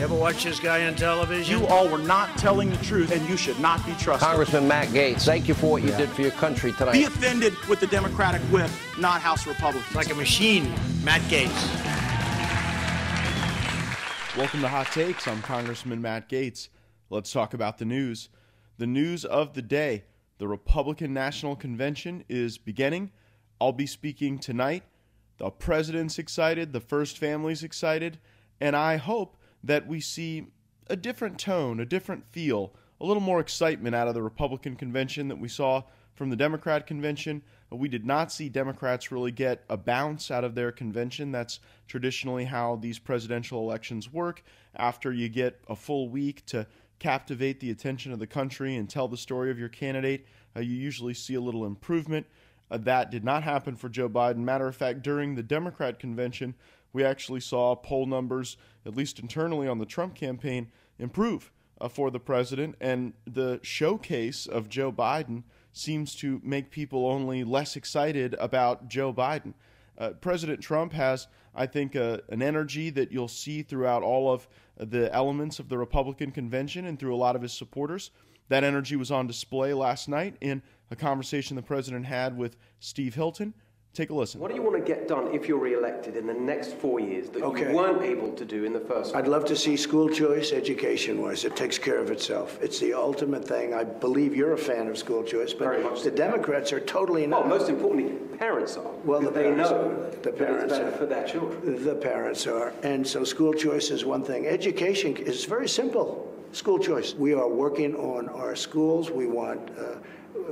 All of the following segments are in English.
You ever watch this guy on television? You all were not telling the truth, and you should not be trusted. Congressman Matt Gaetz, thank you for what you yeah. did for your country tonight. Be offended with the Democratic whip, not House Republicans. Like a machine, Matt Gaetz. Welcome to Hot Takes. I'm Congressman Matt Gaetz. Let's talk about the news. The news of the day the Republican National Convention is beginning. I'll be speaking tonight. The president's excited, the first family's excited, and I hope that we see a different tone, a different feel, a little more excitement out of the Republican convention that we saw from the Democrat convention. We did not see Democrats really get a bounce out of their convention. That's traditionally how these presidential elections work. After you get a full week to captivate the attention of the country and tell the story of your candidate, uh, you usually see a little improvement. Uh, that did not happen for Joe Biden. Matter of fact, during the Democrat convention, we actually saw poll numbers, at least internally on the Trump campaign, improve uh, for the president. And the showcase of Joe Biden seems to make people only less excited about Joe Biden. Uh, President Trump has, I think, uh, an energy that you'll see throughout all of the elements of the Republican convention and through a lot of his supporters. That energy was on display last night in a conversation the president had with Steve Hilton. Take a listen. What do you want to get done if you're re-elected in the next four years that okay. you weren't able to do in the first? I'd love to see school choice education-wise. It takes care of itself. It's the ultimate thing. I believe you're a fan of school choice, but the Democrats are totally not. Well, most importantly, parents are. Well, the they parents know are. the parents are for their children. The parents are, and so school choice is one thing. Education is very simple. School choice. We are working on our schools. We want. Uh,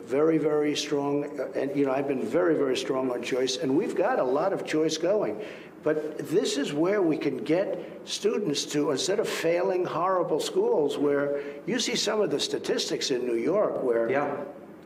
very, very strong, uh, and you know, I've been very, very strong on choice, and we've got a lot of choice going. But this is where we can get students to, instead of failing horrible schools, where you see some of the statistics in New York, where yeah.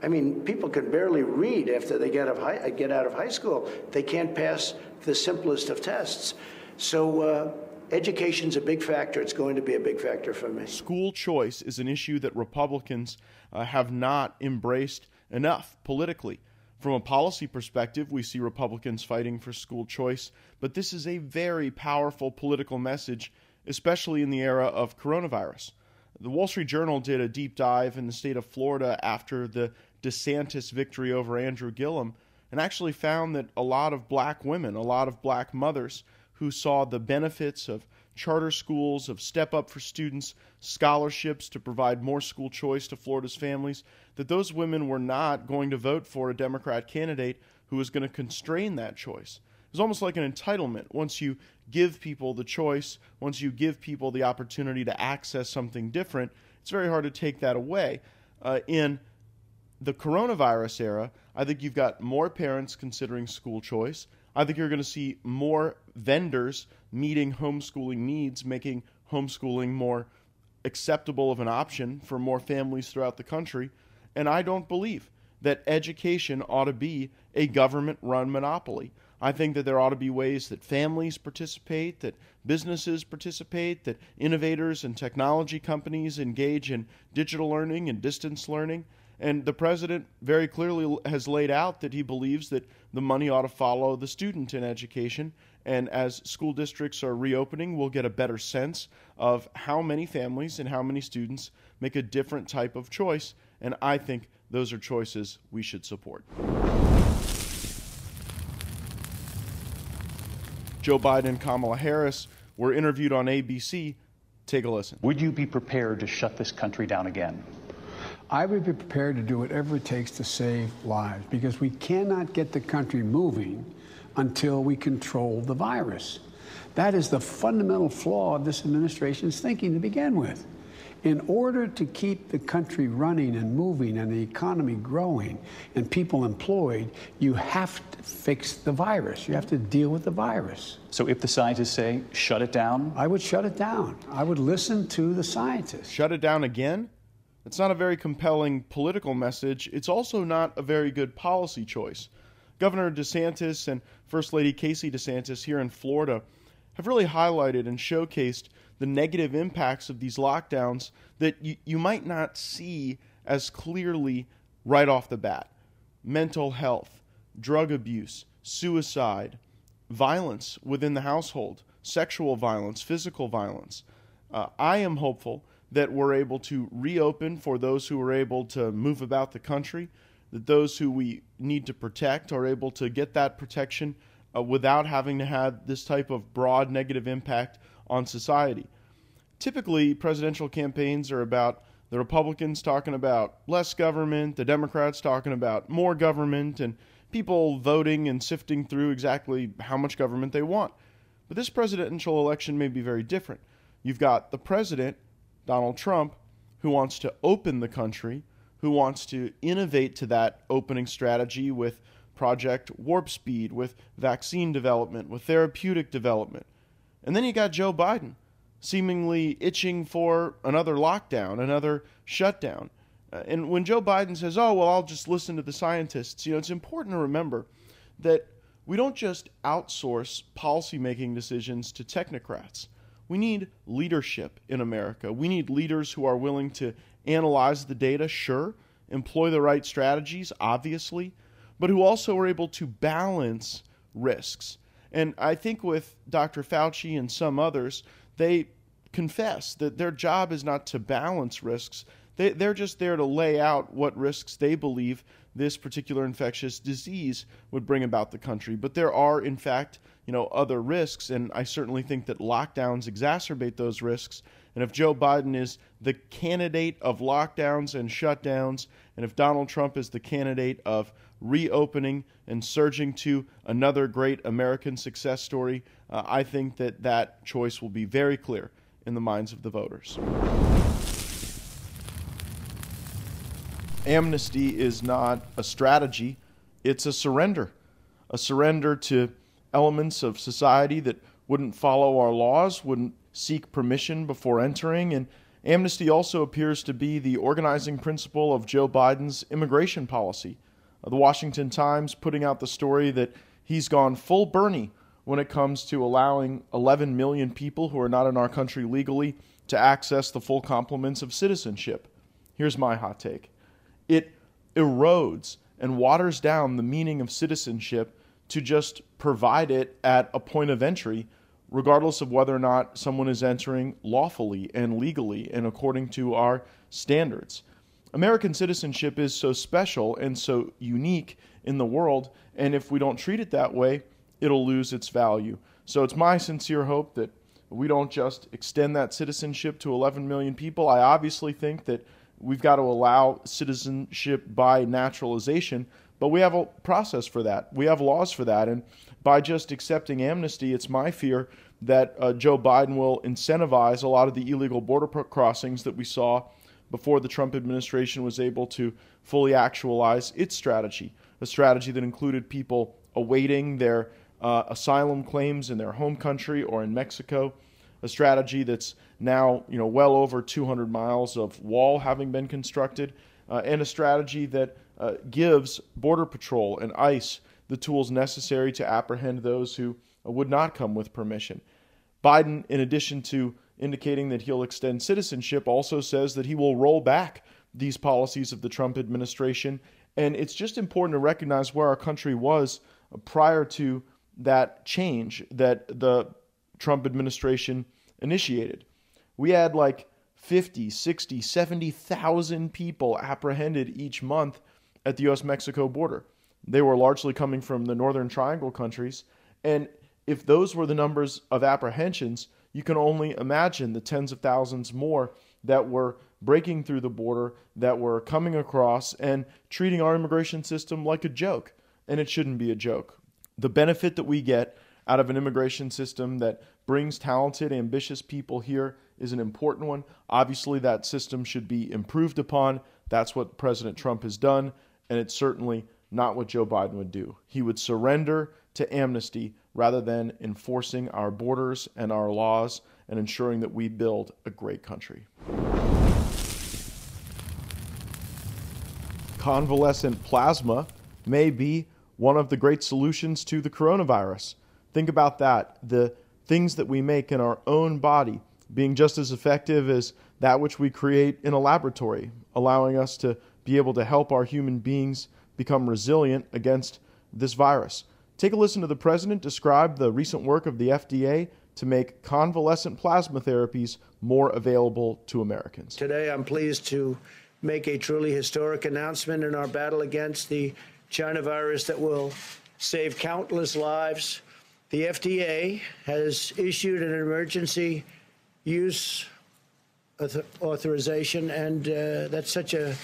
I mean, people can barely read after they get, of high, get out of high school. They can't pass the simplest of tests. So uh, education's a big factor. It's going to be a big factor for me. School choice is an issue that Republicans uh, have not embraced enough politically. From a policy perspective, we see Republicans fighting for school choice, but this is a very powerful political message, especially in the era of coronavirus. The Wall Street Journal did a deep dive in the state of Florida after the DeSantis victory over Andrew Gillum and actually found that a lot of black women, a lot of black mothers, who saw the benefits of charter schools, of Step Up for Students, scholarships to provide more school choice to Florida's families, that those women were not going to vote for a Democrat candidate who was going to constrain that choice. It's almost like an entitlement. Once you give people the choice, once you give people the opportunity to access something different, it's very hard to take that away. Uh, in the coronavirus era, I think you've got more parents considering school choice. I think you're going to see more vendors meeting homeschooling needs, making homeschooling more acceptable of an option for more families throughout the country. And I don't believe that education ought to be a government run monopoly. I think that there ought to be ways that families participate, that businesses participate, that innovators and technology companies engage in digital learning and distance learning. And the president very clearly has laid out that he believes that the money ought to follow the student in education. And as school districts are reopening, we'll get a better sense of how many families and how many students make a different type of choice. And I think those are choices we should support. Joe Biden and Kamala Harris were interviewed on ABC. Take a listen. Would you be prepared to shut this country down again? I would be prepared to do whatever it takes to save lives because we cannot get the country moving until we control the virus. That is the fundamental flaw of this administration's thinking to begin with. In order to keep the country running and moving and the economy growing and people employed, you have to fix the virus. You have to deal with the virus. So if the scientists say shut it down? I would shut it down. I would listen to the scientists. Shut it down again? It's not a very compelling political message. It's also not a very good policy choice. Governor DeSantis and First Lady Casey DeSantis here in Florida have really highlighted and showcased the negative impacts of these lockdowns that you, you might not see as clearly right off the bat. Mental health, drug abuse, suicide, violence within the household, sexual violence, physical violence. Uh, I am hopeful that we're able to reopen for those who are able to move about the country, that those who we need to protect are able to get that protection uh, without having to have this type of broad negative impact on society. Typically, presidential campaigns are about the Republicans talking about less government, the Democrats talking about more government, and people voting and sifting through exactly how much government they want. But this presidential election may be very different. You've got the president, Donald Trump, who wants to open the country, who wants to innovate to that opening strategy with Project Warp Speed, with vaccine development, with therapeutic development. And then you got Joe Biden seemingly itching for another lockdown, another shutdown. Uh, and when Joe Biden says, oh, well, I'll just listen to the scientists, you know, it's important to remember that we don't just outsource policymaking decisions to technocrats. We need leadership in America. We need leaders who are willing to analyze the data, sure, employ the right strategies, obviously, but who also are able to balance risks. And I think with Dr. Fauci and some others, they confess that their job is not to balance risks. They, they're just there to lay out what risks they believe this particular infectious disease would bring about the country. But there are, in fact, you know, other risks, and I certainly think that lockdowns exacerbate those risks. And if Joe Biden is the candidate of lockdowns and shutdowns, and if Donald Trump is the candidate of reopening and surging to another great American success story, uh, I think that that choice will be very clear in the minds of the voters. Amnesty is not a strategy, it's a surrender. A surrender to elements of society that wouldn't follow our laws, wouldn't seek permission before entering. And amnesty also appears to be the organizing principle of Joe Biden's immigration policy. Uh, the Washington Times putting out the story that he's gone full Bernie when it comes to allowing 11 million people who are not in our country legally to access the full complements of citizenship. Here's my hot take it erodes and waters down the meaning of citizenship to just provide it at a point of entry, regardless of whether or not someone is entering lawfully and legally and according to our standards. American citizenship is so special and so unique in the world, and if we don't treat it that way, it'll lose its value. So it's my sincere hope that we don't just extend that citizenship to 11 million people. I obviously think that we've got to allow citizenship by naturalization, but we have a process for that. We have laws for that. And by just accepting amnesty, it's my fear that uh, Joe Biden will incentivize a lot of the illegal border crossings that we saw before the Trump administration was able to fully actualize its strategy, a strategy that included people awaiting their uh, asylum claims in their home country or in Mexico, a strategy that's now you know well over 200 miles of wall having been constructed, uh, and a strategy that uh, gives Border Patrol and ICE the tools necessary to apprehend those who would not come with permission. Biden, in addition to indicating that he'll extend citizenship, also says that he will roll back these policies of the Trump administration. And it's just important to recognize where our country was prior to that change that the Trump administration initiated. We had like 50, 60, 70,000 people apprehended each month at the US Mexico border. They were largely coming from the Northern Triangle countries. And if those were the numbers of apprehensions, you can only imagine the tens of thousands more that were breaking through the border, that were coming across and treating our immigration system like a joke. And it shouldn't be a joke the benefit that we get out of an immigration system that brings talented, ambitious people here is an important one. Obviously, that system should be improved upon. That's what President Trump has done, and it's certainly not what Joe Biden would do. He would surrender to amnesty rather than enforcing our borders and our laws and ensuring that we build a great country. Convalescent plasma may be one of the great solutions to the coronavirus. Think about that. The things that we make in our own body being just as effective as that which we create in a laboratory, allowing us to be able to help our human beings become resilient against this virus. Take a listen to the president describe the recent work of the FDA to make convalescent plasma therapies more available to Americans. Today, I'm pleased to make a truly historic announcement in our battle against the China virus that will save countless lives. The FDA has issued an emergency use authorization, and uh, that's such a,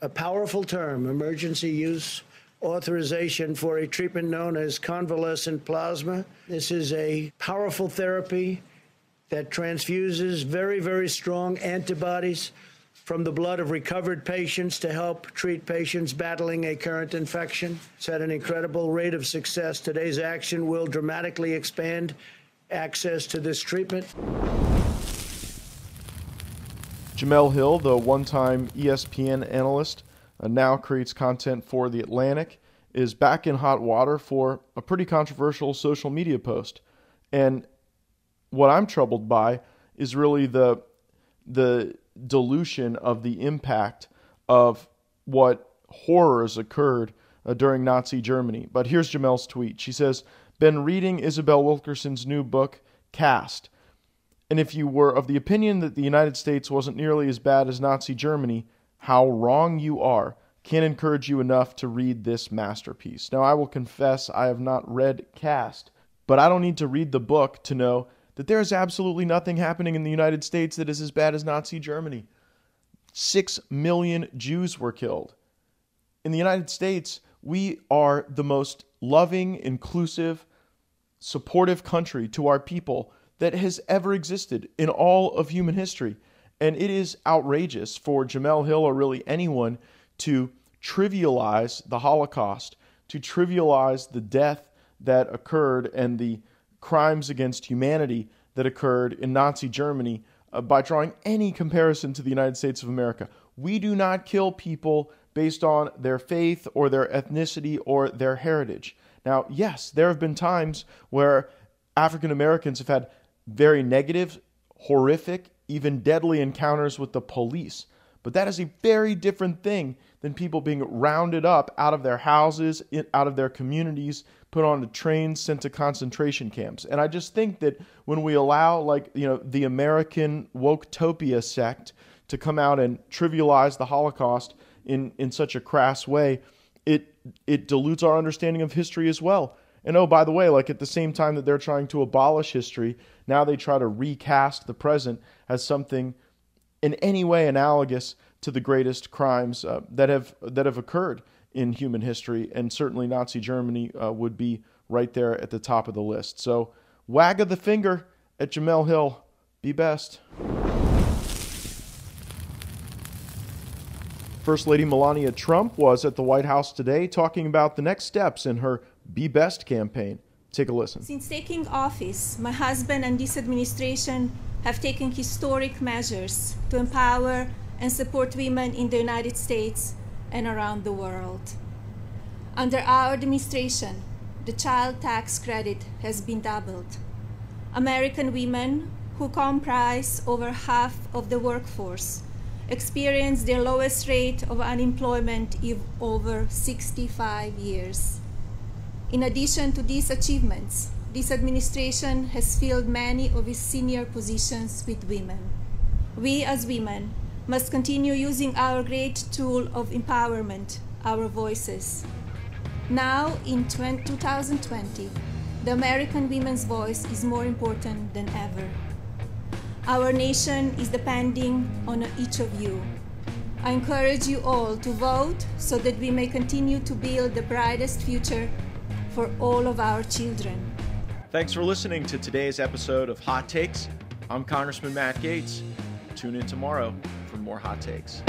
a powerful term emergency use authorization for a treatment known as convalescent plasma. This is a powerful therapy that transfuses very, very strong antibodies from the blood of recovered patients to help treat patients battling a current infection. It's had an incredible rate of success. Today's action will dramatically expand access to this treatment. Jemele Hill, the one time ESPN analyst, uh, now creates content for The Atlantic, is back in hot water for a pretty controversial social media post. And what I'm troubled by is really the the dilution of the impact of what horrors occurred uh, during Nazi Germany. But here's Jemele's tweet. She says, "Been reading Isabel Wilkerson's new book, Caste." And if you were of the opinion that the United States wasn't nearly as bad as Nazi Germany, how wrong you are. Can't encourage you enough to read this masterpiece. Now, I will confess I have not read Caste, but I don't need to read the book to know that there is absolutely nothing happening in the United States that is as bad as Nazi Germany. Six million Jews were killed. In the United States, we are the most loving, inclusive, supportive country to our people that has ever existed in all of human history. And it is outrageous for Jemele Hill or really anyone to trivialize the Holocaust, to trivialize the death that occurred and the crimes against humanity that occurred in Nazi Germany uh, by drawing any comparison to the United States of America. We do not kill people based on their faith or their ethnicity or their heritage. Now, yes, there have been times where African Americans have had very negative, horrific, even deadly encounters with the police. But that is a very different thing than people being rounded up out of their houses, out of their communities, put on the trains, sent to concentration camps. And I just think that when we allow, like, you know, the American Woketopia sect to come out and trivialize the Holocaust in, in such a crass way, it, it dilutes our understanding of history as well. And oh, by the way, like at the same time that they're trying to abolish history, now they try to recast the present as something in any way analogous to the greatest crimes uh, that have that have occurred in human history, and certainly Nazi Germany uh, would be right there at the top of the list. So, wag of the finger at Jemele Hill. Be best. First Lady Melania Trump was at the White House today talking about the next steps in her Be Best campaign. Take a listen. Since taking office, my husband and this administration have taken historic measures to empower and support women in the United States and around the world. Under our administration, the child tax credit has been doubled. American women, who comprise over half of the workforce, experience their lowest rate of unemployment in over 65 years. In addition to these achievements, this administration has filled many of its senior positions with women. We as women must continue using our great tool of empowerment, our voices. Now, in 2020, the American women's voice is more important than ever. Our nation is depending on each of you. I encourage you all to vote so that we may continue to build the brightest future for all of our children. Thanks for listening to today's episode of Hot Takes. I'm Congressman Matt Gaetz. Tune in tomorrow for more hot takes.